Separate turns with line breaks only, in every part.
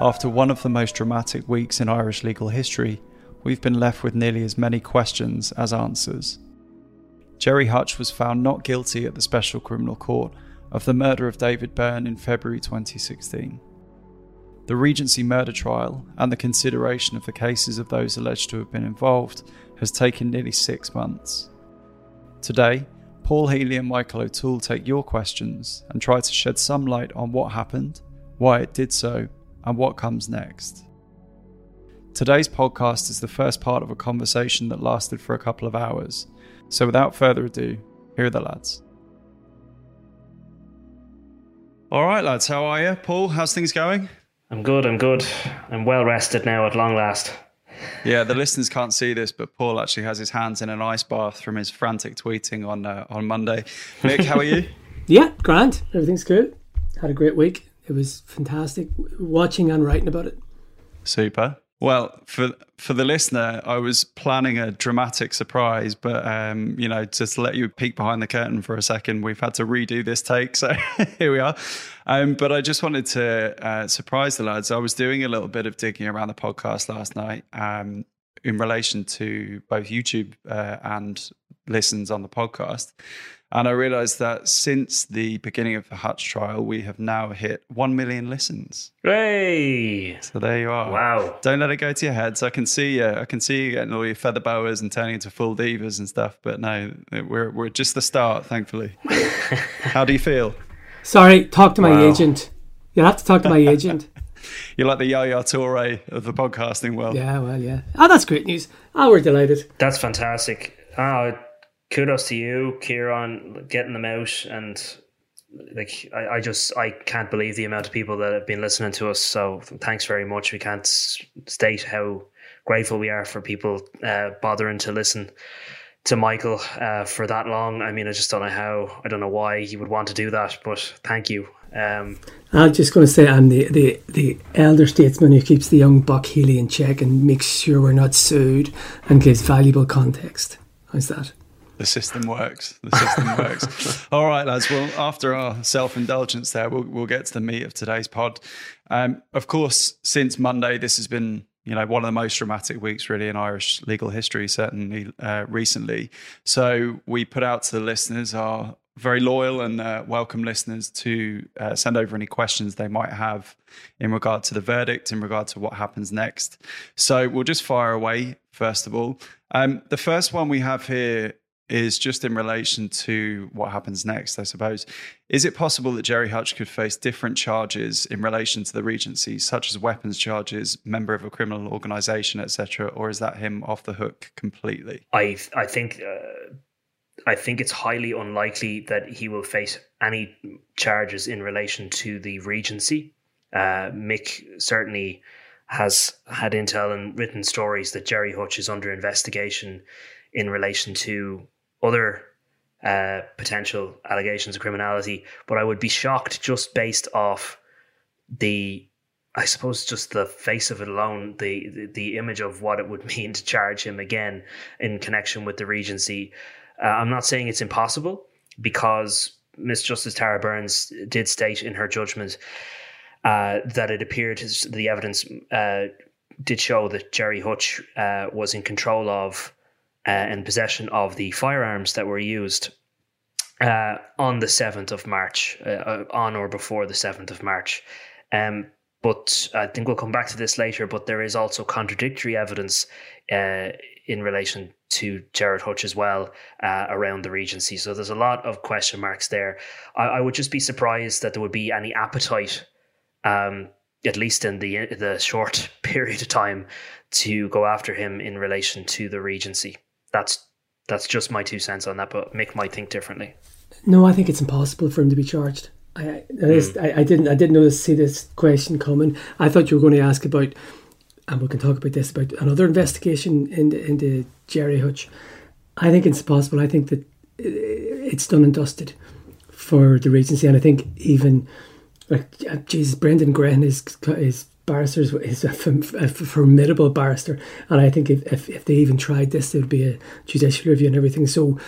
After one of the most dramatic weeks in Irish legal history, we've been left with nearly as many questions as answers. Gerry Hutch was found not guilty at the Special Criminal Court of the murder of David Byrne in February 2016. The Regency murder trial and the consideration of the cases of those alleged to have been involved has taken nearly six months. Today, Paul Healy and Michael O'Toole take your questions and try to shed some light on what happened, why it did so, and what comes next. Today's podcast is the first part of a conversation that lasted for a couple of hours, so without further ado, here are the lads. All right, lads, how are you? Paul, how's things going?
I'm good, I'm good. I'm well rested now at long last.
Yeah, the listeners can't see this, but Paul actually has his hands in an ice bath from his frantic tweeting on uh, on Monday. Mick, how are you?
yeah, grand. Everything's good. Had a great week. It was fantastic watching and writing about it.
Super. Well, for for the listener, I was planning a dramatic surprise, but um, you know, just to let you peek behind the curtain for a second, we've had to redo this take, so here we are. Um, but I just wanted to uh, surprise the lads. I was doing a little bit of digging around the podcast last night um, in relation to both YouTube uh, and listens on the podcast, and I realized that since the beginning of the Hutch trial, we have now hit 1 million listens.
Hey!
So there you are.
Wow.
Don't let it go to your head. So I can see you. I can see you getting all your feather boas and turning into full divas and stuff. But no, we're, we're just the start, thankfully. How do you feel?
Sorry, talk to my wow. agent. You'll have to talk to my agent.
You're like the Yaya Toure of the podcasting world.
Yeah, well, yeah. Oh, that's great news. Oh, we're delighted.
That's fantastic. Oh, kudos to you, Kieran, getting them out and like I, I just I can't believe the amount of people that have been listening to us. So thanks very much. We can't state how grateful we are for people uh, bothering to listen to Michael uh, for that long. I mean, I just don't know how. I don't know why you would want to do that, but thank you. Um,
I'm just going to say I'm the, the, the elder statesman who keeps the young Buck Healy in check and makes sure we're not sued and gives valuable context. How's that?
The system works. The system works. All right, lads. Well, after our self indulgence there, we'll, we'll get to the meat of today's pod. Um, of course, since Monday, this has been you know one of the most dramatic weeks really in Irish legal history, certainly uh, recently. So we put out to the listeners our very loyal and uh, welcome listeners to uh, send over any questions they might have in regard to the verdict, in regard to what happens next. So we'll just fire away first of all. Um, the first one we have here is just in relation to what happens next, I suppose. Is it possible that Gerry Hutch could face different charges in relation to the Regency, such as weapons charges, member of a criminal organisation, etc., or is that him off the hook completely?
I I think uh, I think it's highly unlikely that he will face any charges in relation to the Regency. Uh, Mick certainly has had intel and written stories that Gerry Hutch is under investigation in relation to other uh, potential allegations of criminality, but I would be shocked just based off the, I suppose, just the face of it alone, the, the, the image of what it would mean to charge him again in connection with the Regency. Uh, I'm not saying it's impossible because Miss Justice Tara Burns did state in her judgment uh, that it appeared the evidence uh, did show that Gerry Hutch uh, was in control of uh, in possession of the firearms that were used uh, on the 7th of March, uh, uh, on or before the 7th of March. Um, but I think we'll come back to this later. But there is also contradictory evidence uh, in relation to Gerard Hutch as well uh, around the Regency. So there's a lot of question marks there. I, I would just be surprised that there would be any appetite, um, at least in the the short period of time, to go after him in relation to the Regency that's that's just my two cents on that. But Mick might think differently.
No, I think it's impossible for him to be charged. I, I, mm. I, I didn't I didn't notice see this question coming. I thought you were going to ask about, and we can talk about this about another investigation into into Gerry Hutch. I think it's possible. I think that it's done and dusted for the Regency, and I think even like Jesus, Brendan Grehan is is barrister is a, a, formidable barrister, and I think if, if, if they even tried this, there would be a judicial review and everything. So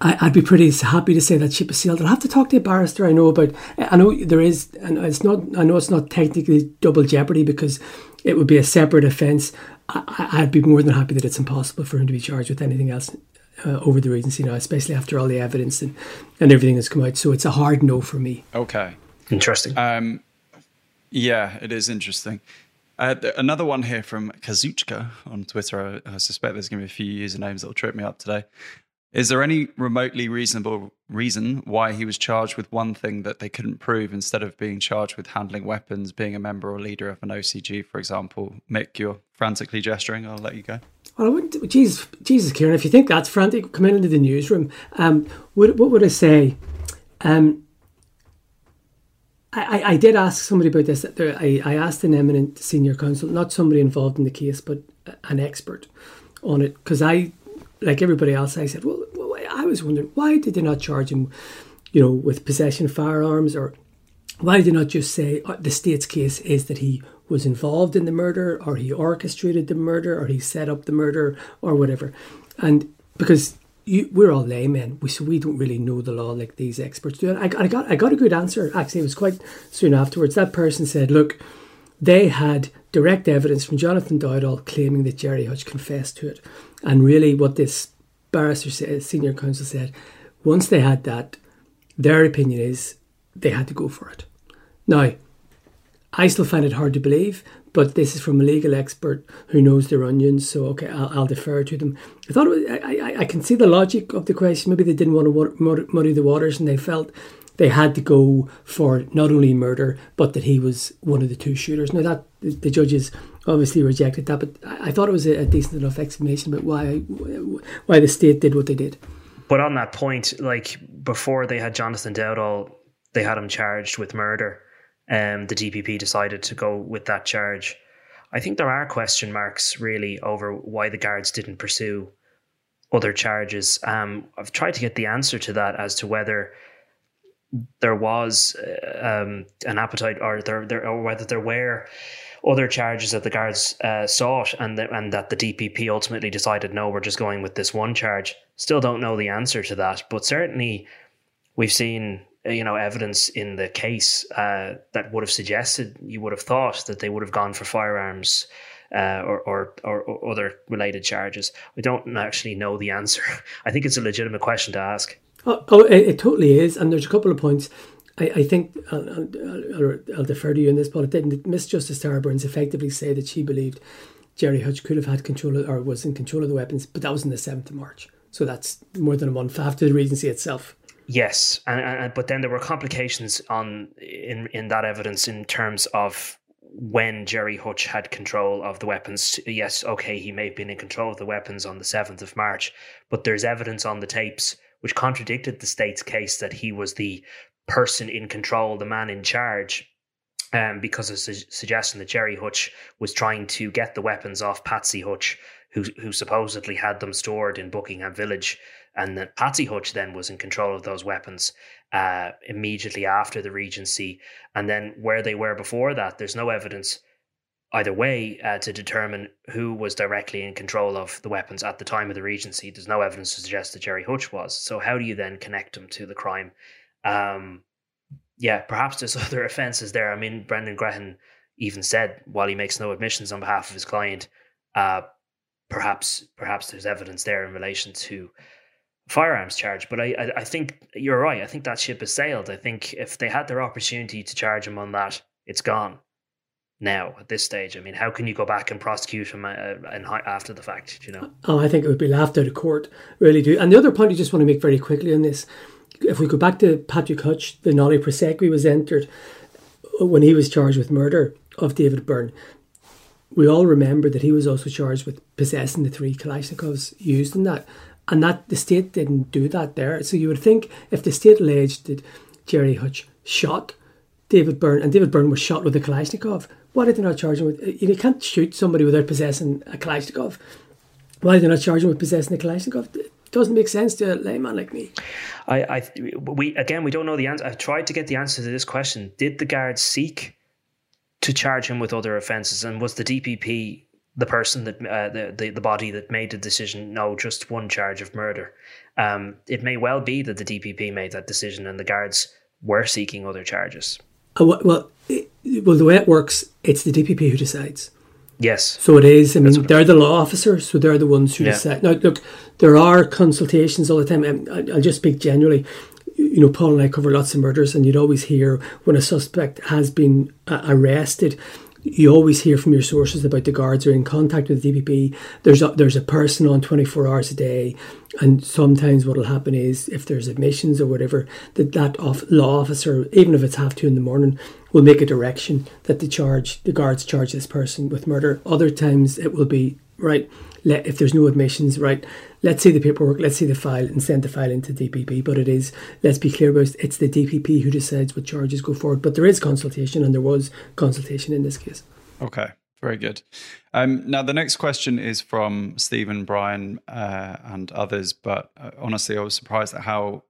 I, would be pretty happy to say that ship is sailed. I'll have to talk to a barrister I know about. I know there is, and it's not. I know it's not technically double jeopardy because it would be a separate offence. I, would be more than happy that it's impossible for him to be charged with anything else uh, over the Regency now, especially after all the evidence and, and everything that's come out. So it's a hard no for me.
Okay,
interesting.
Um, yeah, it is interesting. Uh, another one here from Kazuchka on Twitter. I, I suspect there's going to be a few usernames that will trip me up today. Is there any remotely reasonable reason why he was charged with one thing that they couldn't prove instead of being charged with handling weapons, being a member or leader of an OCG, for example? Mick, you're frantically gesturing. I'll let you go.
Well, I wouldn't. Jesus, Jesus, Kieran, if you think that's frantic, come into the newsroom. Um, what, what would I say? Um, I, I did ask somebody about this. I, I asked an eminent senior counsel, not somebody involved in the case, but an expert on it, because I like everybody else, I said, well, I was wondering why did they not charge him, you know, with possession of firearms, or why did they not just say uh, the state's case is that he was involved in the murder, or he orchestrated the murder, or he set up the murder, or whatever, and because you, we're all laymen, we so we don't really know the law like these experts do. And I, I got I got a good answer. Actually, it was quite soon afterwards. That person said, "Look, they had direct evidence from Jonathan Dowdall claiming that Gerry Hutch confessed to it. And really, what this barrister said, senior counsel said, once they had that, their opinion is they had to go for it. Now, I still find it hard to believe, but this is from a legal expert who knows their onions, so okay, I'll, I'll defer to them. I thought was, I, I, can see the logic of the question. Maybe they didn't want to muddy the waters, and they felt they had to go for not only murder, but that he was one of the two shooters. Now that the judges obviously rejected that, but I thought it was a, decent enough explanation about why why the state did what they did.
But on that point, like before they had Jonathan Dowdall, they had him charged with murder. and um, the DPP decided to go with that charge. I think there are question marks really over why the guards didn't pursue other charges. Um, I've tried to get the answer to that as to whether there was uh, um, an appetite, or there, there, or whether there were other charges that the guards uh, sought, and the, and that the DPP ultimately decided no, we're just going with this one charge. Still don't know the answer to that, but certainly we've seen uh, you know evidence in the case uh, that would have suggested you would have thought that they would have gone for firearms. Uh, or, or, or other related charges. We don't actually know the answer. I think it's a legitimate question to ask.
Oh, oh it, it, totally is. And there's a couple of points. I, I think I'll, I'll, I'll, defer to you in this, but it didn't Miss Justice Tara Burns effectively say that she believed Gerry Hutch could have had control of, or was in control of the weapons, but that was on the 7th of March. So that's more than a month after the Regency itself.
Yes, and, and but then there were complications on in in that evidence in terms of when Gerry Hutch had control of the weapons. Yes, okay, he may have been in control of the weapons on the seventh of March, but there's evidence on the tapes which contradicted the state's case that he was the person in control, the man in charge. Um, because of su- suggestion that Gerry Hutch was trying to get the weapons off Patsy Hutch, who who supposedly had them stored in Buckingham Village, and that Patsy Hutch then was in control of those weapons uh, immediately after the Regency, and then where they were before that, there's no evidence either way uh, to determine who was directly in control of the weapons at the time of the Regency. There's no evidence to suggest that Gerry Hutch was. So how do you then connect him to the crime? Um, yeah, perhaps there's other offences there. I mean, Brendan Grehan even said, while he makes no admissions on behalf of his client, uh, perhaps perhaps there's evidence there in relation to firearms charge. But I, I, I think you're right. I think that ship has sailed. I think if they had their opportunity to charge him on that, it's gone now at this stage? I mean, how can you go back and prosecute him uh, and after the fact? You know.
Oh, I think it would be laughed out of court. Really do. And the other point I just want to make very quickly on this, if we go back to Patrick Hutch, the nolle prosequi was entered when he was charged with murder of David Byrne. We all remember that he was also charged with possessing the three Kalashnikovs used in that, and that the state didn't do that there. So you would think if the state alleged that Gerry Hutch shot David Byrne and David Byrne was shot with a Kalashnikov, why did they not charge him with? You can't shoot somebody without possessing a Kalashnikov. Why did they not charge him with possessing a Kalashnikov? It doesn't make sense to a layman like me.
I, I, we again, we don't know the answer. I've tried to get the answer to this question. Did the guards seek to charge him with other offences, and was the DPP the person that uh, the, the the body that made the decision no just one charge of murder. Um, it may well be that the dpp made that decision and the guards were seeking other charges.
Uh, well it, well the way it works it's the dpp who decides.
Yes.
So it is i mean they're the law officers so they're the ones who yeah. decide. Now look there are consultations all the time. And i'll just speak generally. You know, Paul and I cover lots of murders, and you'd always hear when a suspect has been uh, arrested, you always hear from your sources about the guards are in contact with the DPP. There's a, there's a person on 24 hours a day, and sometimes what will happen is if there's admissions or whatever, that that off, law officer, even if it's half two in the morning, will make a direction that the charge the guards charge this person with murder. Other times it will be right. Let, if there's no admissions, right, let's see the paperwork, let's see the file, and send the file into DPP. But it is, let's be clear about it, it's the DPP who decides what charges go forward. But there is consultation, and there was consultation in this case.
Okay, very good. Um, now, the next question is from Stephen, Brian, uh, and others. But uh, honestly, I was surprised at how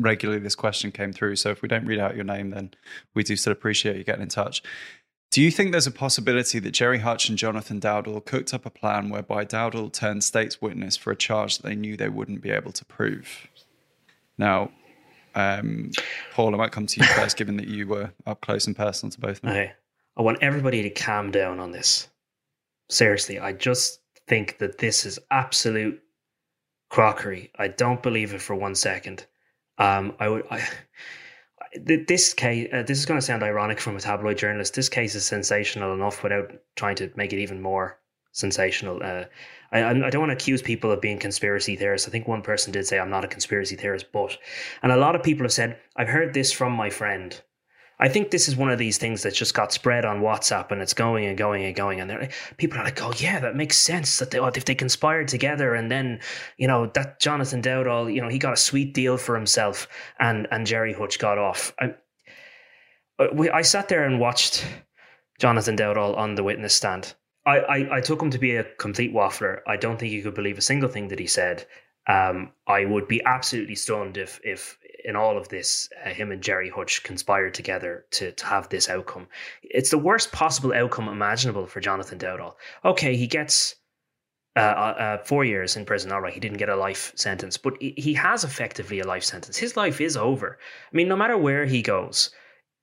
regularly this question came through. So if we don't read out your name, then we do still appreciate you getting in touch. Do you think there's a possibility that Gerry Hutch and Jonathan Dowdall cooked up a plan whereby Dowdall turned state's witness for a charge that they knew they wouldn't be able to prove? Now, um, Paul, I might come to you first, given that you were up close and personal to both of them.
Okay. I want everybody to calm down on this. Seriously, I just think that this is absolute crockery. I don't believe it for one second. Um, I would. I, this case, uh, this is going to sound ironic from a tabloid journalist. This case is sensational enough without trying to make it even more sensational. Uh, I, I don't want to accuse people of being conspiracy theorists. I think one person did say I'm not a conspiracy theorist, but, and a lot of people have said I've heard this from my friend. I think this is one of these things that just got spread on WhatsApp and it's going and going and going. And people are like, oh, yeah, that makes sense. That they, if they conspired together and then, you know, that Jonathan Dowdall, you know, he got a sweet deal for himself and, and Gerry Hutch got off. I, uh, we, I sat there and watched Jonathan Dowdall on the witness stand. I, I, I took him to be a complete waffler. I don't think you could believe a single thing that he said. Um, I would be absolutely stunned if if in all of this, uh, him and Gerry Hutch conspired together to, to have this outcome. It's the worst possible outcome imaginable for Jonathan Dowdall. Okay, he gets uh, uh, uh, four years in prison. All right, he didn't get a life sentence, but he has effectively a life sentence. His life is over. I mean, no matter where he goes,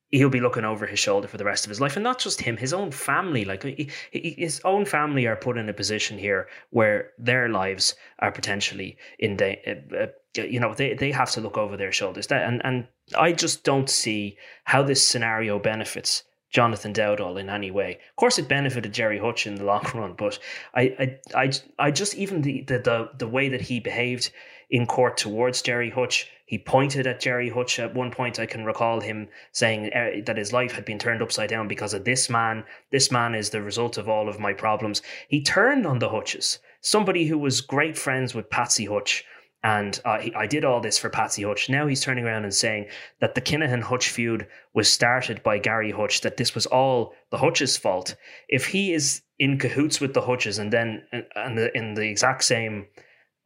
he'll be looking over his shoulder for the rest of his life and not just him his own family like he, his own family are put in a position here where their lives are potentially in the uh, uh, you know they, they have to look over their shoulders that and and i just don't see how this scenario benefits Jonathan Dowdall in any way. Of course, it benefited Gerry Hutch in the long run, but I, I, I, I just even the, the the the way that he behaved in court towards Gerry Hutch he pointed at Gerry Hutch at one point. I can recall him saying uh, that his life had been turned upside down because of this man. This man is the result of all of my problems. He turned on the Hutches, somebody who was great friends with Patsy Hutch. And uh, he, I did all this for Patsy Hutch. Now he's turning around and saying that the Kinahan Hutch feud was started by Gary Hutch, that this was all the Hutch's fault. If he is in cahoots with the Hutches and then and the, in the exact same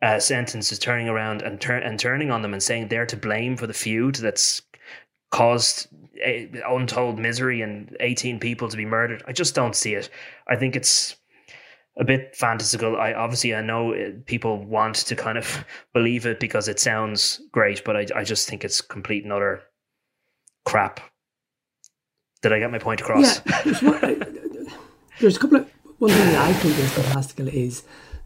uh, sentence is turning around and turn and turning on them and saying they're to blame for the feud that's caused a, untold misery and 18 people to be murdered. I just don't see it. I think it's a bit fantastical. I obviously I know it, people want to kind of believe it because it sounds great, but I I just think it's complete and utter crap. Did I get my point across?
Yeah, there's, a couple of one thing that I think is fantastical is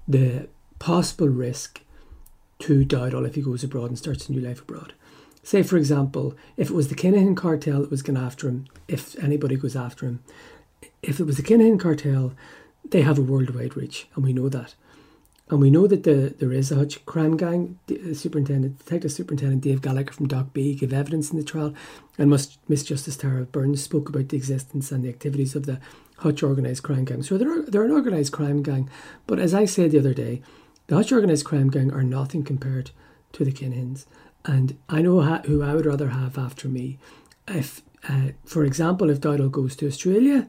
the possible risk to Dowdall if he goes abroad and starts a new life abroad. Say, for example, if it was the Kinahan cartel that was going after him, if anybody goes after him, if it was the Kinahan cartel, they have a worldwide reach, and we know that. And we know that the, there is a Hutch crime gang. The superintendent, Detective Superintendent Dave Gallagher from DOCB gave evidence in the trial, and Miss Justice Tara Burns spoke about the existence and the activities of the Hutch organised crime gang. So they're, they're an organised crime gang, but as I said the other day, the Hutch organised crime gang are nothing compared to the Kinahans. And I know who I would rather have after me. If, uh, for example, if Dowdall goes to Australia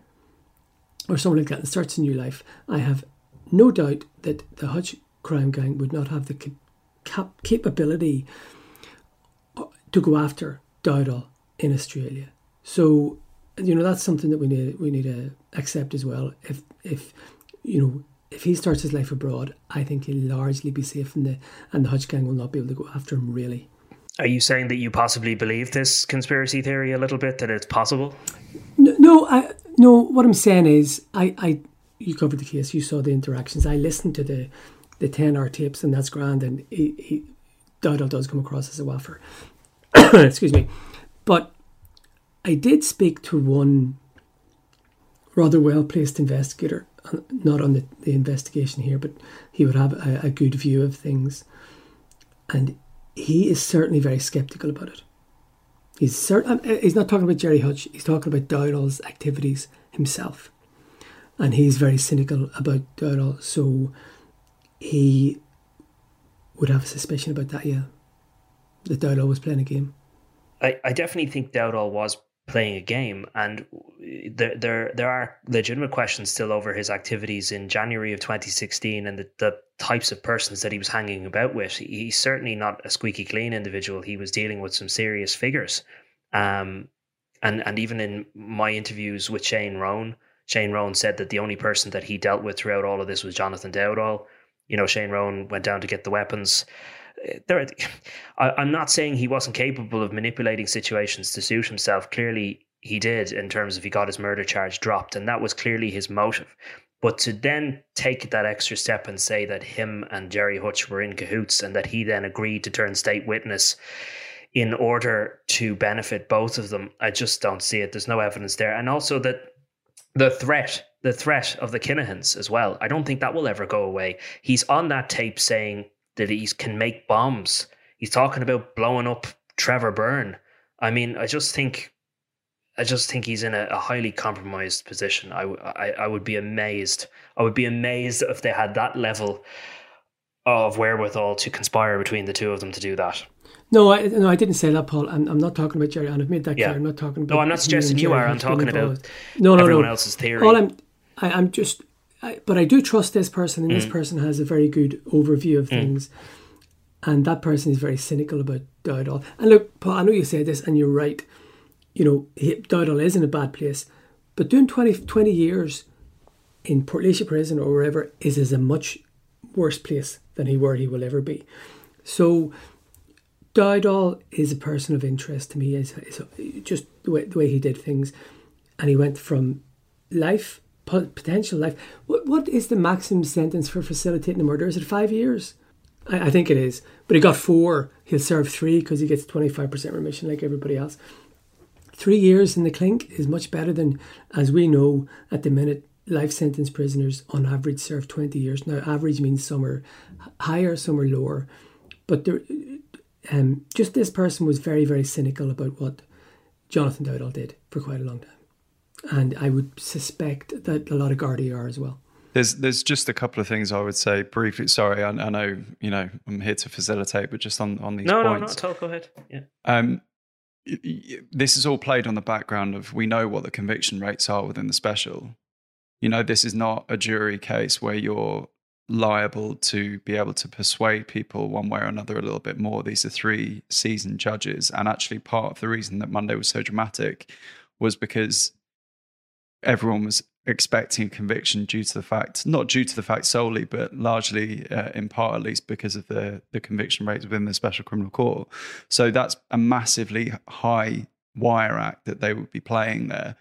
or someone like that and starts a new life, I have no doubt that the Hutch crime gang would not have the cap- capability to go after Dowdall in Australia. So, you know, that's something that we need we need to accept as well. If if you know if he starts his life abroad, I think he'll largely be safe, and the and the Hutch gang will not be able to go after him really.
Are you saying that you possibly believe this conspiracy theory a little bit that it's possible?
No, no, I, no. What I'm saying is, I, I, you covered the case. You saw the interactions. I listened to the, the ten hour tapes, and that's grand. And he, he Dowdall does come across as a waffer. Excuse me, but I did speak to one rather well placed investigator, uh, not on the, the investigation here, but he would have a, a good view of things, and he is certainly very skeptical about it. He's certain. Uh, he's not talking about Gerry Hutch. He's talking about Dowdall's activities himself, and he's very cynical about Dowdall. So he would have a suspicion about that. Yeah, that Dowdall was playing a game.
I, I definitely think Dowdall was playing a game, and there there there are legitimate questions still over his activities in January of 2016 and the, the types of persons that he was hanging about with. He's certainly not a squeaky clean individual. He was dealing with some serious figures, um, and and even in my interviews with Shane Rowan, Shane Rowan said that the only person that he dealt with throughout all of this was Jonathan Dowdall. You know, Shane Rowan went down to get the weapons there, I, I'm not saying he wasn't capable of manipulating situations to suit himself. Clearly, he did in terms of he got his murder charge dropped, and that was clearly his motive. But to then take that extra step and say that him and Gerry Hutch were in cahoots and that he then agreed to turn state witness in order to benefit both of them, I just don't see it. There's no evidence there. And also that the threat, the threat of the Kinahans as well, I don't think that will ever go away. He's on that tape saying that he can make bombs. He's talking about blowing up Trevor Byrne. I mean, I just think, I just think he's in a, a highly compromised position. I, I, I would be amazed. I would be amazed if they had that level of wherewithal to conspire between the two of them to do that.
No, I, no, I didn't say that, Paul. I'm, I'm not talking about Gerry, and I've made that yeah. clear. I'm not talking about.
No, I'm not suggesting you are. I'm talking about no, no, everyone no. else's theory.
All I'm, I, am i am just I, but I do trust this person, and mm. this person has a very good overview of mm. things. And that person is very cynical about Dowdall. And look, Paul, I know you said this, and you're right. You know, he, Dowdall is in a bad place, but doing 20, 20 years in Portlaoise prison or wherever is, is a much worse place than he were he will ever be. So Dowdall is a person of interest to me. Is just the way, the way he did things, and he went from life potential life. What, what is the maximum sentence for facilitating a murder? Is it five years? I, I think it is. But he got four. He'll serve three because he gets 25% remission like everybody else. Three years in the clink is much better than, as we know at the minute, life sentence prisoners on average serve 20 years. Now, average means some are higher, some are lower. But there, um, just this person was very, very cynical about what Jonathan Dowdall did for quite a long time and I would suspect that a lot of Gardaí are as well.
There's there's just a couple of things I would say briefly. Sorry, I, I know you know I'm here to facilitate, but just on on these
no,
points.
No, no, not at all. Go ahead. Yeah.
Um, this is all played on the background of we know what the conviction rates are within the special. You know, this is not a jury case where you're liable to be able to persuade people one way or another a little bit more. These are three seasoned judges, and actually, part of the reason that Monday was so dramatic was because everyone was expecting a conviction due to the fact, not due to the fact solely, but largely uh, in part at least because of the the conviction rates within the special criminal court. So that's a massively high wire act that they would be playing there.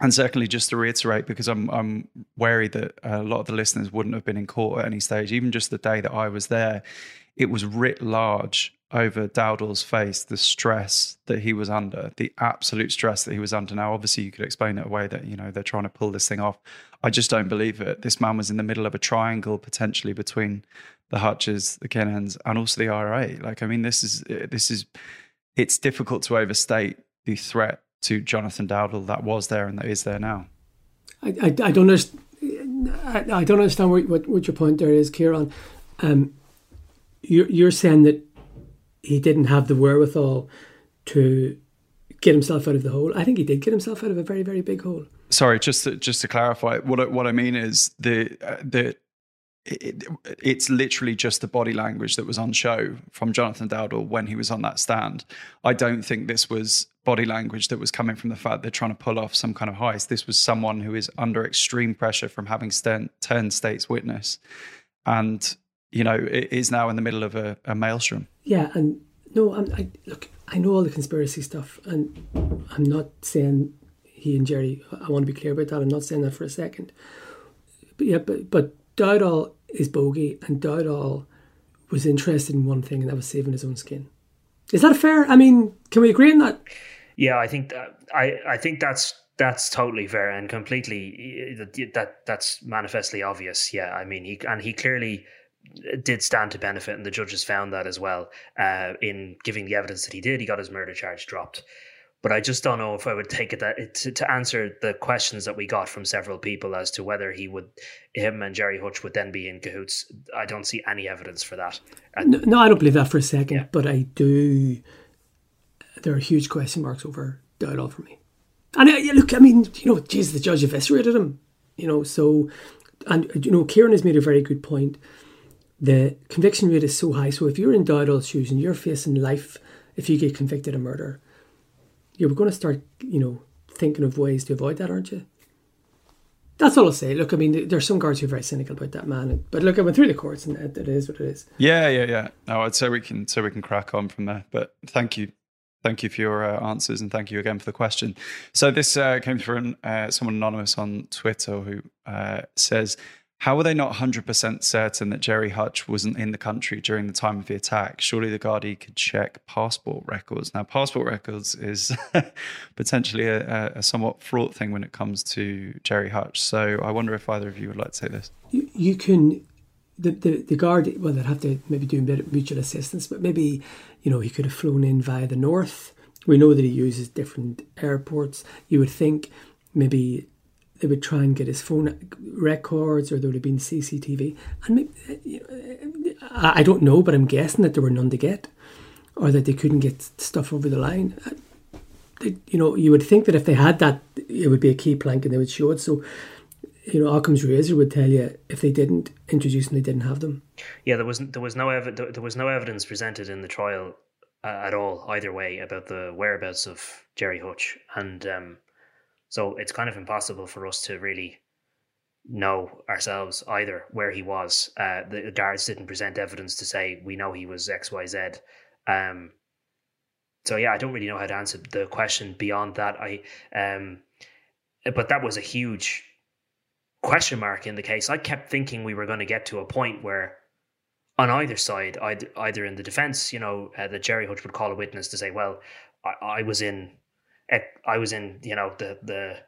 And secondly, just to reiterate, because I'm I'm wary that a lot of the listeners wouldn't have been in court at any stage, even just the day that I was there, it was writ large over Dowdall's face the stress that he was under, the absolute stress that he was under. Now, obviously, you could explain it away that you know they're trying to pull this thing off. I just don't believe it. This man was in the middle of a triangle potentially between the Hutches, the Kinahans, and also the IRA. Like, I mean, this is this is it's difficult to overstate the threat to Jonathan Dowdall that was there and that is there now.
I, I, I don't understand. I, I, don't understand what, what, what your point there is, Kieran. Um, you're, you're saying that he didn't have the wherewithal to get himself out of the hole. I think he did get himself out of a very, very big hole.
Sorry, just to, just to clarify, what I, what I mean is the uh, the it, it's literally just the body language that was on show from Jonathan Dowdall when he was on that stand. I don't think this was body language that was coming from the fact they're trying to pull off some kind of heist. This was someone who is under extreme pressure from having st- turned state's witness, and you know is now in the middle of a, a maelstrom.
Yeah, and no, I'm, I look. I know all the conspiracy stuff, and I'm not saying he and Gerry. I want to be clear about that. I'm not saying that for a second. But yeah, but but Dowdall is bogey, and Dowdall was interested in one thing, and that was saving his own skin. Is that fair? I mean, can we agree on that?
Yeah, I think that I I think that's that's totally fair and completely that that's manifestly obvious. Yeah, I mean he and he clearly did stand to benefit, and the judges found that as well uh, in giving the evidence that he did. He got his murder charge dropped. But I just don't know if I would take it that to, to answer the questions that we got from several people as to whether he would, him and Gerry Hutch would then be in cahoots. I don't see any evidence for that.
No, no, I don't believe that for a second. Yeah. But I do. There are huge question marks over Dowdall for me. And uh, look, I mean, you know, Jesus, the judge eviscerated him. You know, so and you know, Kieran has made a very good point the conviction rate is so high. So if you're in Dowdall's shoes and you're facing life, if you get convicted of murder, you're going to start, you know, thinking of ways to avoid that, aren't you? That's all I'll say. Look, I mean, there's some guards who are very cynical about that man, but look, I went through the courts, and it, it is what it is.
Yeah, yeah, yeah. No, I'd say we can, so we can crack on from there. But thank you, thank you for your uh, answers, and thank you again for the question. So this uh, came from uh, someone anonymous on Twitter who uh, says, how were they not 100% certain that Gerry Hutch wasn't in the country during the time of the attack? Surely the Gardaí could check passport records. Now, passport records is potentially a, a, somewhat fraught thing when it comes to Gerry Hutch. So I wonder if either of you would like to say this.
You, you can, the, the, the well, they'd have to maybe do mutual assistance, but maybe, you know, he could have flown in via the north. We know that he uses different airports. You would think maybe they would try and get his phone records or there would have been CCTV. And I don't know, but I'm guessing that there were none to get or that they couldn't get stuff over the line. They, you know, you would think that if they had that, it would be a key plank and they would show it. So, you know, Occam's razor would tell you if they didn't introduce them, they didn't have them.
Yeah, there was there was no ev- there was no evidence presented in the trial uh, at all either way about the whereabouts of Gerry Hutch, and um, so it's kind of impossible for us to really know ourselves either where he was. Uh, the guards didn't present evidence to say we know he was X, Y, Z. Um, so yeah, I don't really know how to answer the question beyond that. I, um, but that was a huge question mark in the case. I kept thinking we were going to get to a point where, on either side, either, either in the defense, you know, uh, that Gerry Hutch would call a witness to say, "Well, I, I was in I was in, you know, the the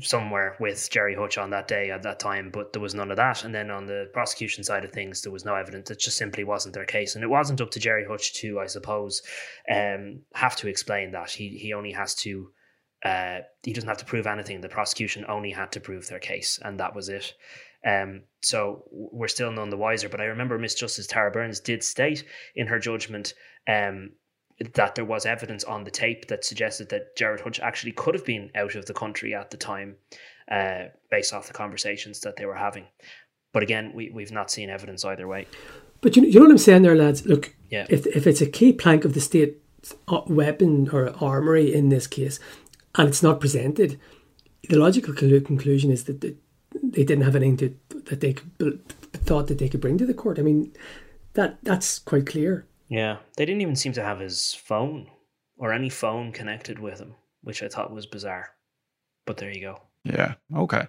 somewhere with Gerry Hutch on that day at that time, but there was none of that. And then on the prosecution side of things, there was no evidence. It just simply wasn't their case, and it wasn't up to Gerry Hutch to, I suppose, um, have to explain that. He he only has to. Uh, he doesn't have to prove anything. The prosecution only had to prove their case, and that was it. Um, so we're still none the wiser. But I remember Miss Justice Tara Burns did state in her judgment um, that there was evidence on the tape that suggested that Gerard Hutch actually could have been out of the country at the time, uh, based off the conversations that they were having. But again, we, we've not seen evidence either way.
But you know, you know what I'm saying there, lads? Look, yeah. if, if it's a key plank of the state uh, weapon or armory in this case, and it's not presented, the logical conclusion is that they didn't have anything to, that they could, thought that they could bring to the court. I mean, that that's quite clear.
Yeah, they didn't even seem to have his phone or any phone connected with him, which I thought was bizarre. But there you go.
Yeah. Okay.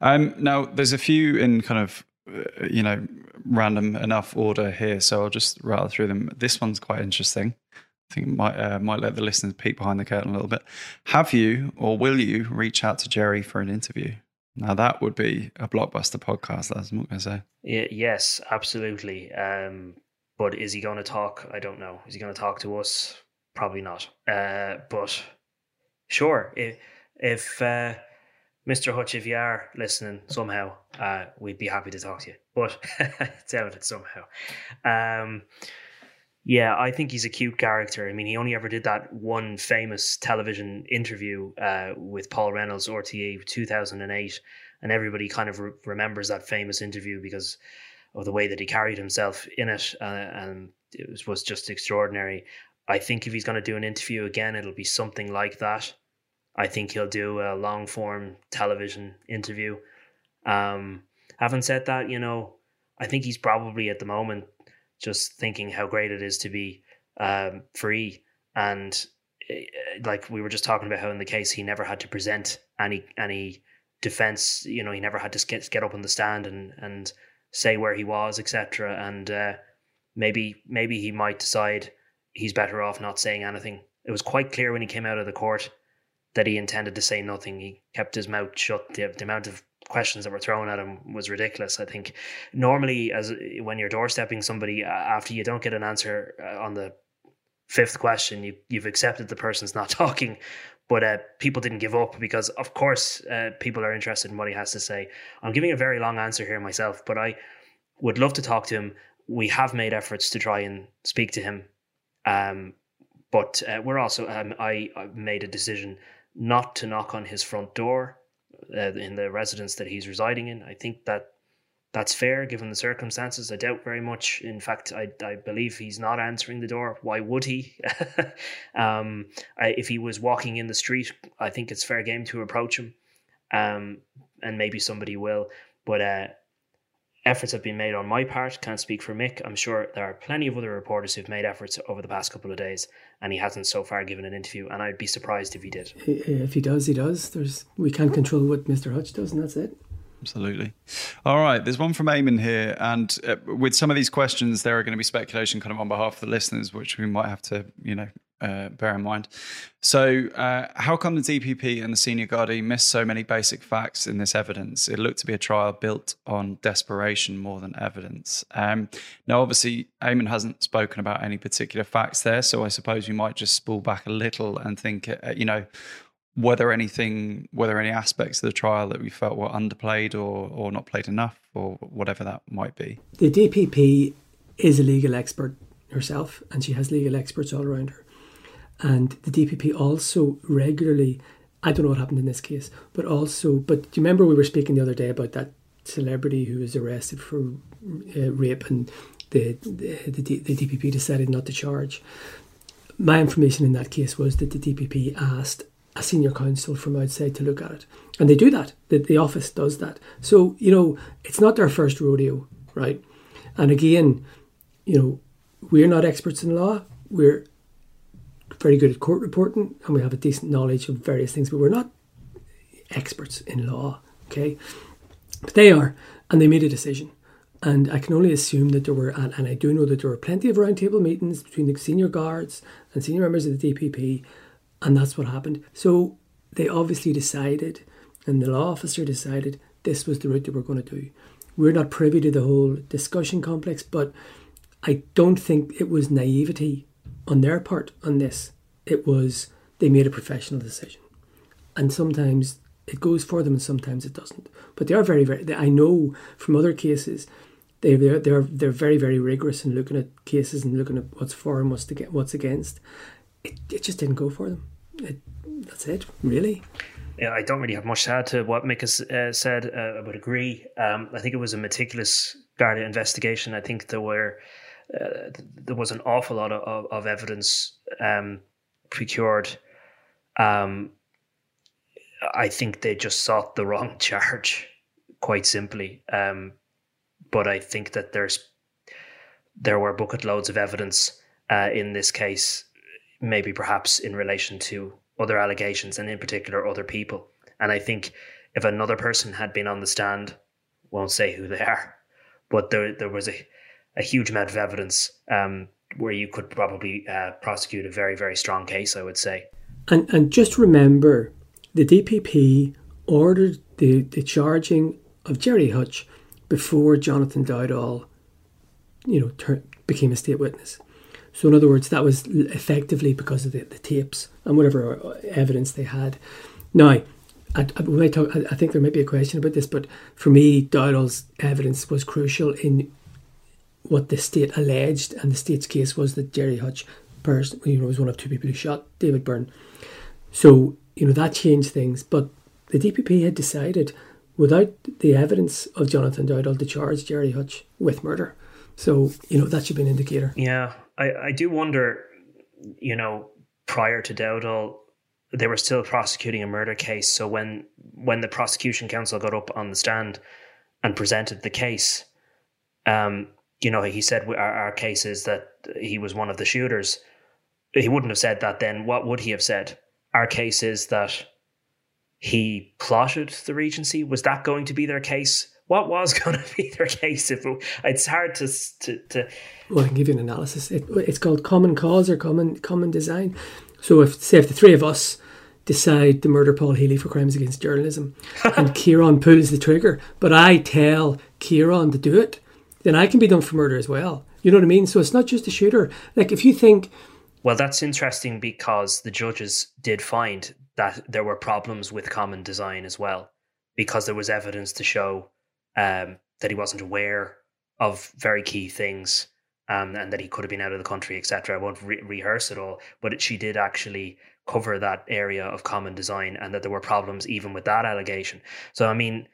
Um, now there's a few in kind of uh, you know random enough order here, so I'll just rattle through them. This one's quite interesting. I think it might uh, might let the listeners peek behind the curtain a little bit. Have you or will you reach out to Gerry for an interview? Now that would be a blockbuster podcast. That's what I'm going to say.
Yeah, yes, absolutely. Um, but is he going to talk? I don't know. Is he going to talk to us? Probably not. Uh, but sure, if, if uh, Mr. Hutch, if you are listening somehow, uh, we'd be happy to talk to you. But doubt it somehow. Um, yeah, I think he's a cute character. I mean, he only ever did that one famous television interview uh, with Paul Reynolds, RTE, 2008, and everybody kind of re- remembers that famous interview because of the way that he carried himself in it, uh, and it was, was just extraordinary. I think if he's going to do an interview again, it'll be something like that. I think he'll do a long form television interview. Um, having said that, you know, I think he's probably at the moment just thinking how great it is to be um, free and eh, like we were just talking about how in the case he never had to present any any defense you know he never had to get, get up on the stand and and say where he was etc and uh, maybe maybe he might decide he's better off not saying anything it was quite clear when he came out of the court that he intended to say nothing he kept his mouth shut the, the amount of questions that were thrown at him was ridiculous. I think normally, as when you're doorstepping somebody after you don't get an answer uh, on the fifth question, you you've accepted the person's not talking. But uh, people didn't give up because, of course, uh, people are interested in what he has to say. I'm giving a very long answer here myself, but I would love to talk to him. We have made efforts to try and speak to him, um, but uh, we're also um, I, I made a decision not to knock on his front door uh, in the residence that he's residing in. I think that that's fair given the circumstances. I doubt very much. In fact, I, I believe he's not answering the door. Why would he? um, I, if he was walking in the street, I think it's fair game to approach him, um, and maybe somebody will. But uh, efforts have been made on my part. Can't speak for Mick. I'm sure there are plenty of other reporters who've made efforts over the past couple of days, and he hasn't so far given an interview. And I'd be surprised if he did.
If he does, he does. There's we can't control what Mr. Hutch does, and that's it.
Absolutely. All right. There's one from Eamon here. And uh, with some of these questions, there are going to be speculation kind of on behalf of the listeners, which we might have to, you know, uh, bear in mind. So, uh, how come the DPP and the senior Gardaí missed so many basic facts in this evidence? It looked to be a trial built on desperation more than evidence. Um, now, obviously, Eamon hasn't spoken about any particular facts there, so I suppose we might just spool back a little and think, uh, you know, were there anything, were there any aspects of the trial that we felt were underplayed or or not played enough, or whatever that might be?
The DPP is a legal expert herself, and she has legal experts all around her. And the DPP also regularly, I don't know what happened in this case, but also, but do you remember we were speaking the other day about that celebrity who was arrested for uh, rape and the, the, the, the DPP decided not to charge? My information in that case was that the DPP asked a senior counsel from outside to look at it. And they do that. The, the office does that. So, you know, it's not their first rodeo, right? And again, you know, we're not experts in law. We're very good at court reporting and we have a decent knowledge of various things, but we're not experts in law, okay? But they are, and they made a decision. And I can only assume that there were, and, and I do know that there were plenty of roundtable meetings between the senior guards and senior members of the DPP, and that's what happened. So they obviously decided, and the law officer decided this was the route they were going to do. We're not privy to the whole discussion complex, but I don't think it was naivety on their part on this. It was they made a professional decision, and sometimes it goes for them, and sometimes it doesn't. But they are very, very. I know from other cases, they they're they're they're very, very rigorous in looking at cases and looking at what's for and what's what's against. It it just didn't go for them. It, that's it, really.
Yeah, I don't really have much to add to what Mick has uh, said. Uh, I would agree. Um, I think it was a meticulous Garda investigation. I think there were uh, there was an awful lot of, of, of evidence um, procured. Um, I think they just sought the wrong charge, quite simply. Um, but I think that there's there were bucket loads of evidence uh, in this case, maybe perhaps in relation to other allegations and in particular other people. And I think if another person had been on the stand, won't say who they are, but there there was a a huge amount of evidence um, where you could probably uh, prosecute a very, very strong case, I would say.
And, and just remember, the DPP ordered the, the charging of Gerry Hutch before Jonathan Dowdall, you know, ter- became a state witness. So, in other words, that was effectively because of the, the tapes and whatever uh, evidence they had. Now, I, I, talk, I think there might be a question about this, but for me, Dowdall's evidence was crucial in what the state alleged, and the state's case was that Gerry Hutch, person, you know, was one of two people who shot David Byrne. So you know that changed things, but the DPP had decided, without the evidence of Jonathan Dowdall, to charge Gerry Hutch with murder. So you know that should be an indicator.
Yeah, I, I do wonder you know, prior to Dowdall, they were still prosecuting a murder case. So when when the prosecution counsel got up on the stand and presented the case, um, you know, he said our, our case is that he was one of the shooters. He wouldn't have said that then. What would he have said? Our case is that he plotted the regency. Was that going to be their case? What was going to be their case? If it, it's hard to, to, to
well, I can give you an analysis. It, it's called common cause or common common design. So if say if the three of us decide to murder Paul Healy for crimes against journalism, and Kieran pulls the trigger, but I tell Kieran to do it, then I can be done for murder as well. You know what I mean? So it's not just a shooter. Like if you think.
Well, that's interesting because the judges did find that there were problems with common design as well, because there was evidence to show um, that he wasn't aware of very key things um, and that he could have been out of the country, etc. I won't re- rehearse it all, but she did actually cover that area of common design and that there were problems even with that allegation. So, I mean,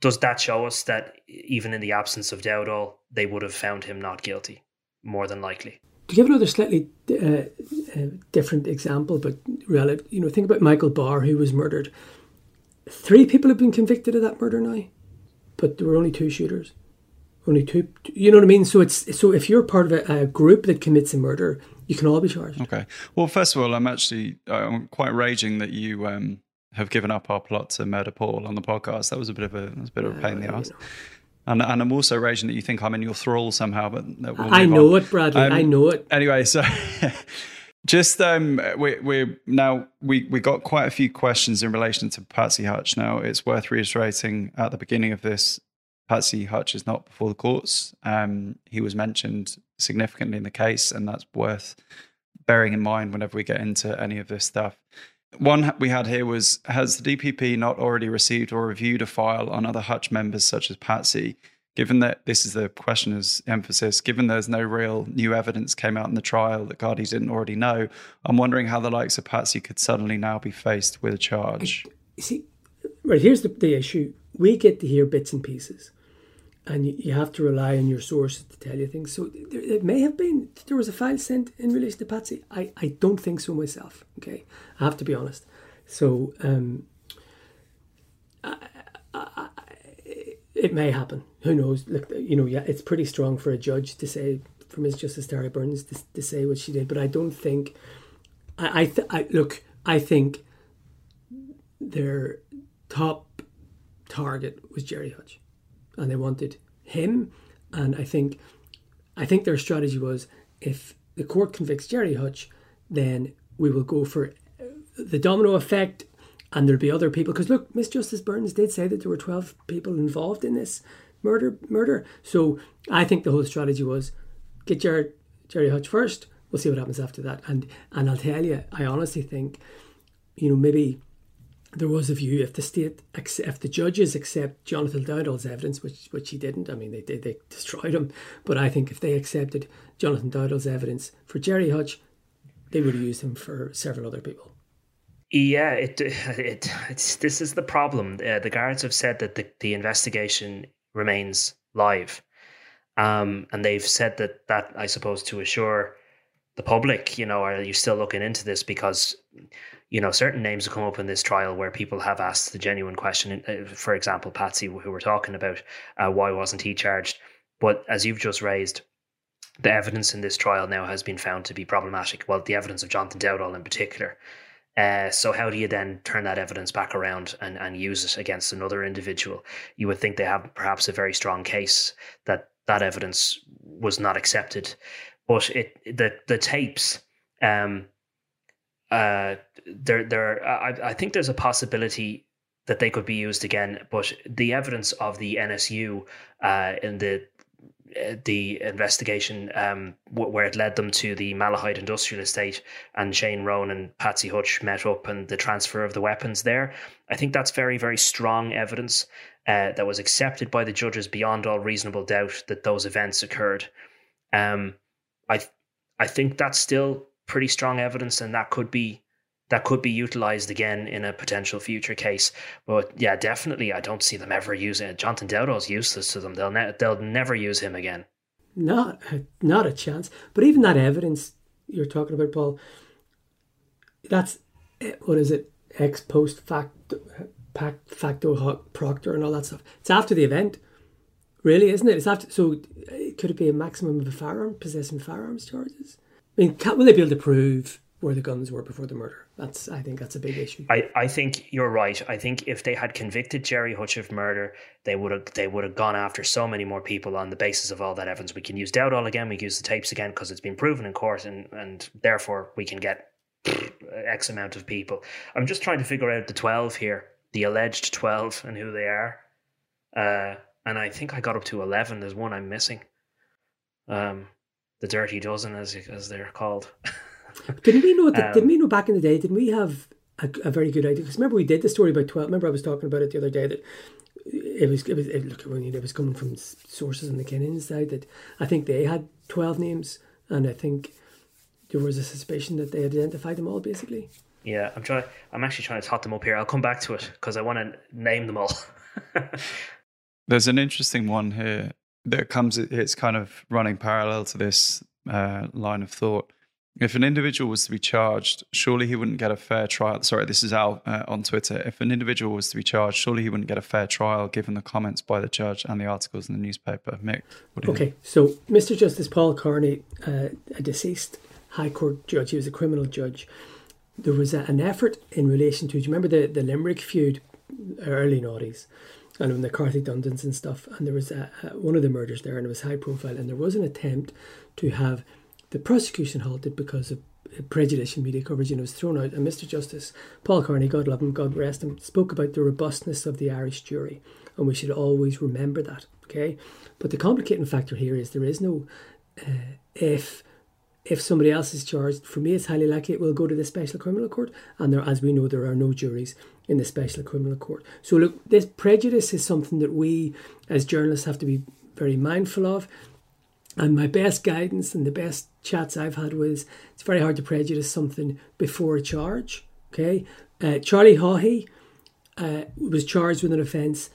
does that show us that even in the absence of Dowdall, they would have found him not guilty, more than likely?
To give another slightly uh, uh, different example, but relative, you know, think about Michael Barr, who was murdered. Three people have been convicted of that murder now, but there were only two shooters only two. You know what I mean? So it's so if you're part of a, a, group that commits a murder, you can all be charged.
Okay. Well, first of all, I'm actually I'm quite raging that you um, have given up our plot to murder Paul on the podcast. That was a bit of a, a bit of a pain in the ass. And, and I'm also raging that you think I'm in your thrall somehow, but
we'll I know on. it, Bradley. Um, I know it.
Anyway, so just um, we we now we we got quite a few questions in relation to Patsy Hutch. Now it's worth reiterating at the beginning of this Patsy Hutch is not before the courts. Um, he was mentioned significantly in the case, and that's worth bearing in mind whenever we get into any of this stuff. One we had here was Has the DPP not already received or reviewed a file on other Hutch members such as Patsy? Given that this is the questioner's emphasis, given there's no real new evidence came out in the trial that Gardaí didn't already know, I'm wondering how the likes of Patsy could suddenly now be faced with a charge.
see, right here's the, the issue: we get to hear bits and pieces and you, you have to rely on your sources to tell you things. So there, it may have been there was a file sent in relation to Patsy. I, I don't think so myself. Okay, I have to be honest. So um, I, I, it may happen. Who knows? Look, you know, yeah, it's pretty strong for a judge to say, for Ms. Justice Tara Burns to, to say what she did. But I don't think. I I, th- I look. I think their top target was Gerry Hutch and they wanted him. And I think, I think their strategy was if the court convicts Gerry Hutch, then we will go for the domino effect, and there'll be other people. Because look, Miss Justice Burns did say that there were twelve people involved in this murder. Murder. So I think the whole strategy was get Gerry, Jerry Hutch first. We'll see what happens after that. And and I'll tell you, I honestly think, you know, maybe there was a view if the state if the judges accept Jonathan Dowdall's evidence, which which he didn't. I mean, they, they they destroyed him. But I think if they accepted Jonathan Dowdall's evidence for Gerry Hutch, they would have used him for several other people.
Yeah, it it it's this is the problem. Uh, the guards have said that the, the investigation remains live, um, and they've said that that I suppose to assure the public, you know, are you still looking into this because you know, certain names have come up in this trial where people have asked the genuine question. Uh, for example, Patsy, who we're talking about, uh, why wasn't he charged? But as you've just raised, the evidence in this trial now has been found to be problematic. Well, the evidence of Jonathan Dowdall in particular. Uh, so how do you then turn that evidence back around and, and use it against another individual? You would think they have perhaps a very strong case that that evidence was not accepted, but it the the tapes um, uh, there, there, I, I think there's a possibility that they could be used again, but the evidence of the NSU uh, in the the investigation um, where it led them to the Malahide industrial estate and Shane Rowan and Patsy Hutch met up and the transfer of the weapons there. I think that's very, very strong evidence uh, that was accepted by the judges beyond all reasonable doubt that those events occurred. Um, I, I think that's still pretty strong evidence, and that could be that could be utilized again in a potential future case. But yeah, definitely, I don't see them ever using it. Jonathan Dowdall's useless to them. They'll ne- they'll never use him again.
Not not a chance. But even that evidence you're talking about, Paul, that's what is it? Ex post facto, facto proctor and all that stuff. It's after the event, really, isn't it? It's after. So, could it be a maximum of a firearm possessing firearms charges? I mean, can, will they be able to prove where the guns were before the murder? That's I think that's a big issue.
I, I think you're right. I think if they had convicted Gerry Hutch of murder, they would have they would have gone after so many more people on the basis of all that evidence. We can use Dowdall again. We can use the tapes again because it's been proven in court, and and therefore we can get X amount of people. I'm just trying to figure out the 12 here, the alleged 12, and who they are. Uh, and I think I got up to 11. There's one I'm missing. Um, the Dirty Dozen, as as they're called.
didn't we know? That, um, didn't we know back in the day? Didn't we have a, a very good idea? Because remember we did the story about 12. Remember I was talking about it the other day that it was it was it, look when it was coming from sources on the Kinahan side that I think they had 12 names, and I think there was a suspicion that they identified them all, basically.
Yeah, I'm trying. I'm actually trying to tot them up here. I'll come back to it because I want to name them all.
There's an interesting one here that comes. It's kind of running parallel to this uh, line of thought. If an individual was to be charged, surely he wouldn't get a fair trial. Sorry, this is Al uh, on Twitter. If an individual was to be charged, surely he wouldn't get a fair trial given the comments by the judge and the articles in the newspaper. Mick,
okay. Think? So, Mr. Justice Paul Carney, uh, a deceased High Court judge, he was a criminal judge. There was a, an effort in relation to, do you remember the, the Limerick feud, early noughties, and when the Carthy Dundons and stuff, and there was a, a, one of the murders there, and it was high profile, and there was an attempt to have the prosecution halted because of prejudice prejudicial media coverage, and it was thrown out. And Mr. Justice Paul Carney, God love him, God rest him, spoke about the robustness of the Irish jury, and we should always remember that. Okay, but the complicating factor here is there is no uh, if if somebody else is charged, for me, it's highly likely it will go to the special criminal court. And there, as we know, there are no juries in the special criminal court. So, look, this prejudice is something that we as journalists have to be very mindful of. And my best guidance and the best chats I've had was it's very hard to prejudice something before a charge. Okay, uh, Charlie Haughey uh, was charged with an offence,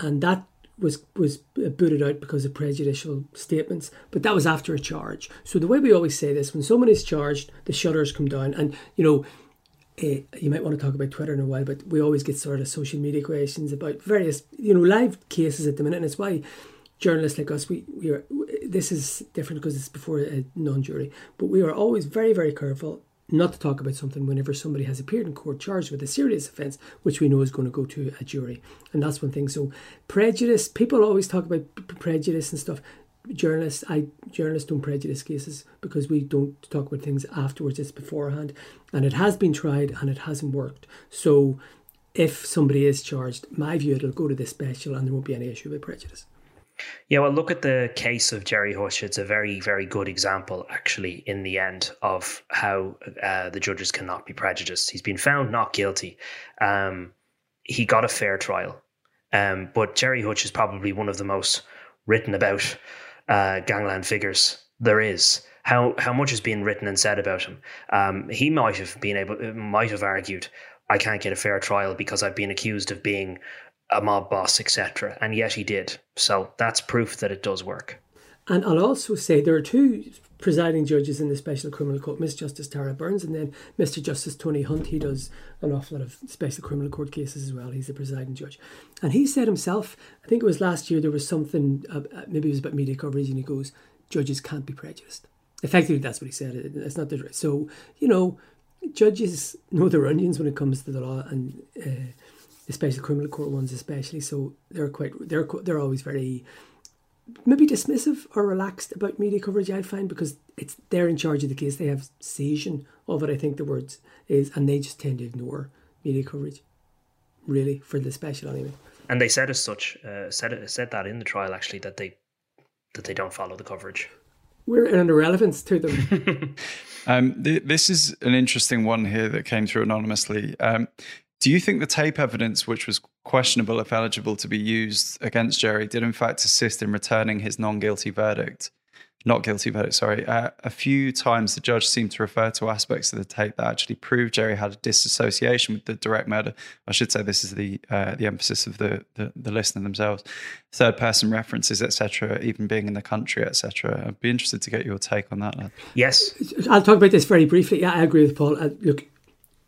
and that was was booted out because of prejudicial statements, but that was after a charge. So the way we always say this, when someone is charged, the shutters come down, and you know. Uh, you might want to talk about Twitter in a while, but we always get sort of social media questions about various, you know, live cases at the minute, and it's why journalists like us, we, we are. This is different because it's before a non-jury, but we are always very, very careful not to talk about something whenever somebody has appeared in court charged with a serious offence, which we know is going to go to a jury. And that's one thing. So prejudice, people always talk about prejudice and stuff. Journalists, I journalists don't prejudice cases because we don't talk about things afterwards. It's beforehand, and it has been tried and it hasn't worked. So, if somebody is charged, my view it'll go to the special and there won't be any issue with prejudice.
Yeah, well, look at the case of Gerry Hutch. It's a very, very good example, actually, in the end, of how uh, the judges cannot be prejudiced. He's been found not guilty. Um, he got a fair trial. Um, but Gerry Hutch is probably one of the most written about uh, gangland figures there is. How how much has been written and said about him? Um, he might have been able, might have argued, I can't get a fair trial because I've been accused of being a mob boss, etc. And yet he did. So that's proof that it does work.
And I'll also say there are two presiding judges in the Special Criminal Court, Miss Justice Tara Burns and then Mr. Justice Tony Hunt. He does an awful lot of Special Criminal Court cases as well. He's the presiding judge. And he said himself, I think it was last year, there was something, uh, maybe it was about media coverage, and he goes, judges can't be prejudiced. Effectively, that's what he said. It's not the, so, you know, judges know their onions when it comes to the law and uh, the special criminal court ones especially. So they're quite they're they're always very maybe dismissive or relaxed about media coverage. I find because it's they're in charge of the case. They have seisin of it. I think the words is, and they just tend to ignore media coverage. Really, for the special anyway.
And they said as such, uh, said said that in the trial actually that they that they don't follow the coverage.
We're an irrelevance to them.
um, th- this is an interesting one here that came through anonymously. Um, do you think the tape evidence, which was questionable if eligible to be used against Gerry, did in fact assist in returning his non guilty verdict? not guilty verdict, sorry. Uh, a few times the judge seemed to refer to aspects of the tape that actually proved Gerry had a disassociation with the direct murder. I should say this is the uh, the emphasis of the, the, the listener themselves. Third person references, etc., even being in the country, etc. I'd be interested to get your take on that. Lad.
Yes,
I'll talk about this very briefly. Yeah, I agree with Paul. Uh, look,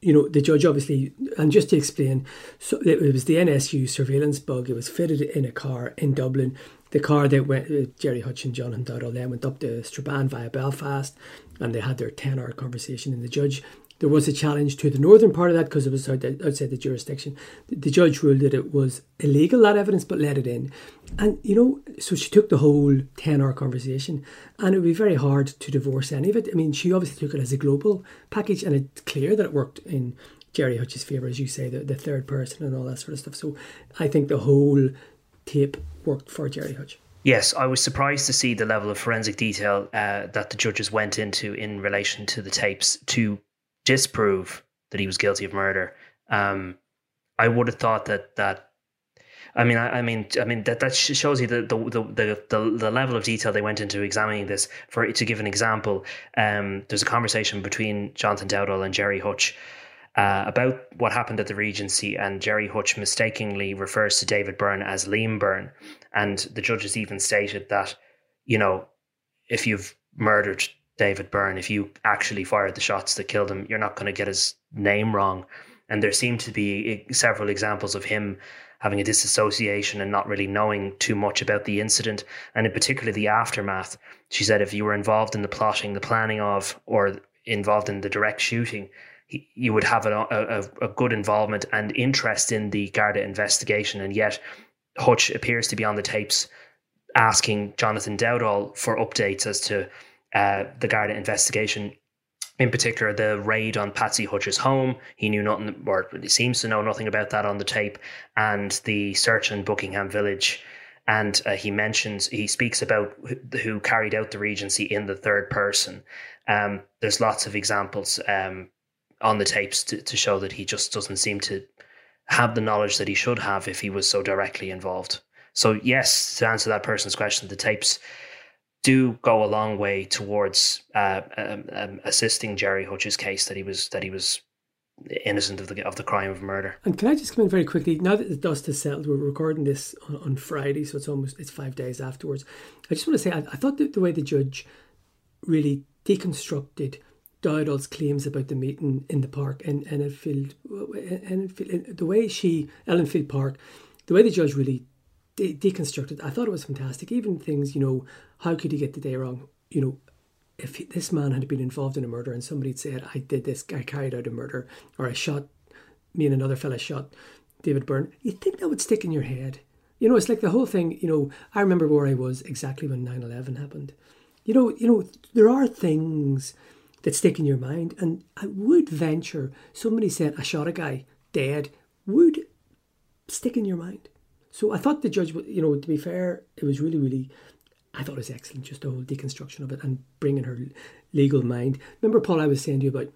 you know, the judge obviously, and just to explain, so it was the NSU surveillance bug. It was fitted in a car in Dublin the car that went, uh, Gerry Hutch and Dowdall then went up to Strabane via Belfast and they had their 10 hour conversation. And the judge, there was a challenge to the northern part of that because it was outside the jurisdiction. The judge ruled that it was illegal, that evidence, but let it in. And, you know, so she took the whole 10 hour conversation and it would be very hard to divorce any of it. I mean, she obviously took it as a global package and it's clear that it worked in Gerry Hutch's favour, as you say, the, the third person and all that sort of stuff. So I think the whole tape worked for Gerry Hutch.
Yes, I was surprised to see the level of forensic detail uh, that the judges went into in relation to the tapes to disprove that he was guilty of murder. Um, I would have thought that that. I mean, I, I, mean, I mean that that shows you the the, the the the level of detail they went into examining this. For to give an example, um, there's a conversation between Jonathan Dowdall and Gerry Hutch uh, about what happened at the Regency, and Gerry Hutch mistakenly refers to David Byrne as Liam Byrne. And the judges even stated that, you know, if you've murdered David Byrne, if you actually fired the shots that killed him, you're not going to get his name wrong. And there seemed to be several examples of him having a disassociation and not really knowing too much about the incident, and in particular the aftermath. She said if you were involved in the plotting, the planning of, or involved in the direct shooting, you would have a, a, a, good involvement and interest in the Garda investigation, and yet Hutch appears to be on the tapes asking Jonathan Dowdall for updates as to uh, the Garda investigation. In particular, the raid on Patsy Hutch's home. He knew nothing, or he seems to know nothing about that on the tape, and the search in Buckingham Village. And uh, he mentions, he speaks about who carried out the Regency in the third person. Um, there's lots of examples. Um, on the tapes to, to show that he just doesn't seem to have the knowledge that he should have if he was so directly involved. So, yes, to answer that person's question, the tapes do go a long way towards uh, um, um, assisting Gerry Hutch's case that he was that he was innocent of the of the crime of murder.
And can I just come in very quickly? Now that the dust has settled, we're recording this on, on Friday, so it's almost it's five days afterwards. I just want to say I, I thought that the way the judge really deconstructed Dowdall's claims about the meeting in the park in Enfield, Enfield the way she, Ellenfield Park, the way the judge really de- deconstructed, I thought it was fantastic. Even things, you know, how could he get the day wrong? You know, if he, this man had been involved in a murder and somebody had said, I did this, I carried out a murder, or I shot, me and another fella shot David Byrne, you'd think that would stick in your head. You know, it's like the whole thing, you know, I remember where I was exactly when 9 11 happened. You know, you know, there are things that stick in your mind. And I would venture somebody said, I shot a guy dead, would stick in your mind. So I thought the judge, you know, to be fair, it was really, really, I thought it was excellent, just the whole deconstruction of it and bringing her legal mind. Remember, Paul, I was saying to you about,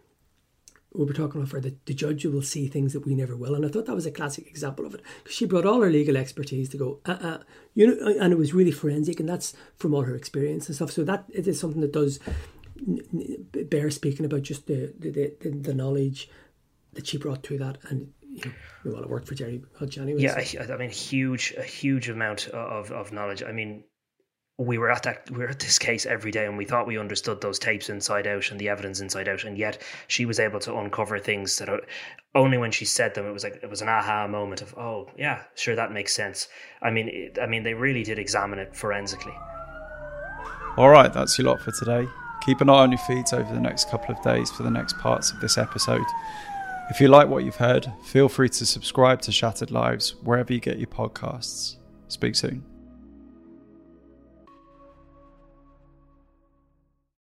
we were talking about the, the judge will see things that we never will. And I thought that was a classic example of it because she brought all her legal expertise to go, uh, uh, you know, and it was really forensic and that's from all her experience and stuff. So that it is something that does bear speaking about just the the, the, the knowledge that she brought to that and you know well it worked for Gerry Hutch anyway.
Yeah, I, I mean huge a huge amount of, of knowledge. I mean we were at that we were at this case every day and we thought we understood those tapes inside out and the evidence inside out and yet she was able to uncover things that are, only when she said them it was like it was an aha moment of oh yeah sure that makes sense i mean it, i mean they really did examine it forensically
all right that's your lot for today Keep an eye on your feeds over the next couple of days for the next parts of this episode. If you like what you've heard, feel free to subscribe to Shattered Lives wherever you get your podcasts. Speak soon.